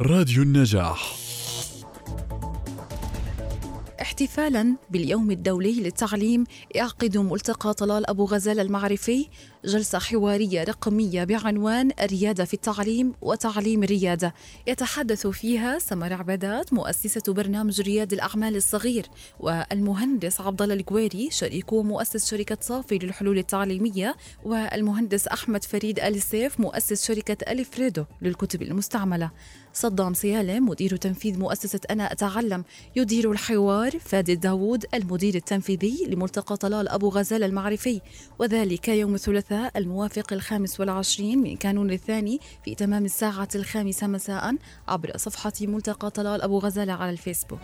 راديو النجاح. احتفالا باليوم الدولي للتعليم يعقد ملتقى طلال أبو غزال المعرفي جلسة حوارية رقمية بعنوان الريادة في التعليم وتعليم الريادة. يتحدث فيها سمر عبادات مؤسسة برنامج رياد الأعمال الصغير والمهندس عبد الله القويري شريك ومؤسس شركة صافي للحلول التعليمية والمهندس أحمد فريد آل سيف مؤسس شركة ألفريدو للكتب المستعملة. صدام سيالم مدير تنفيذ مؤسسة أنا أتعلم. يدير الحوار فادي داوود المدير التنفيذي لملتقى طلال أبو غزال المعرفي. وذلك يوم الثلاثاء الموافق الخامس والعشرين من كانون الثاني في تمام الساعة الخامسة مساء عبر صفحة ملتقى طلال أبو غزال على الفيسبوك.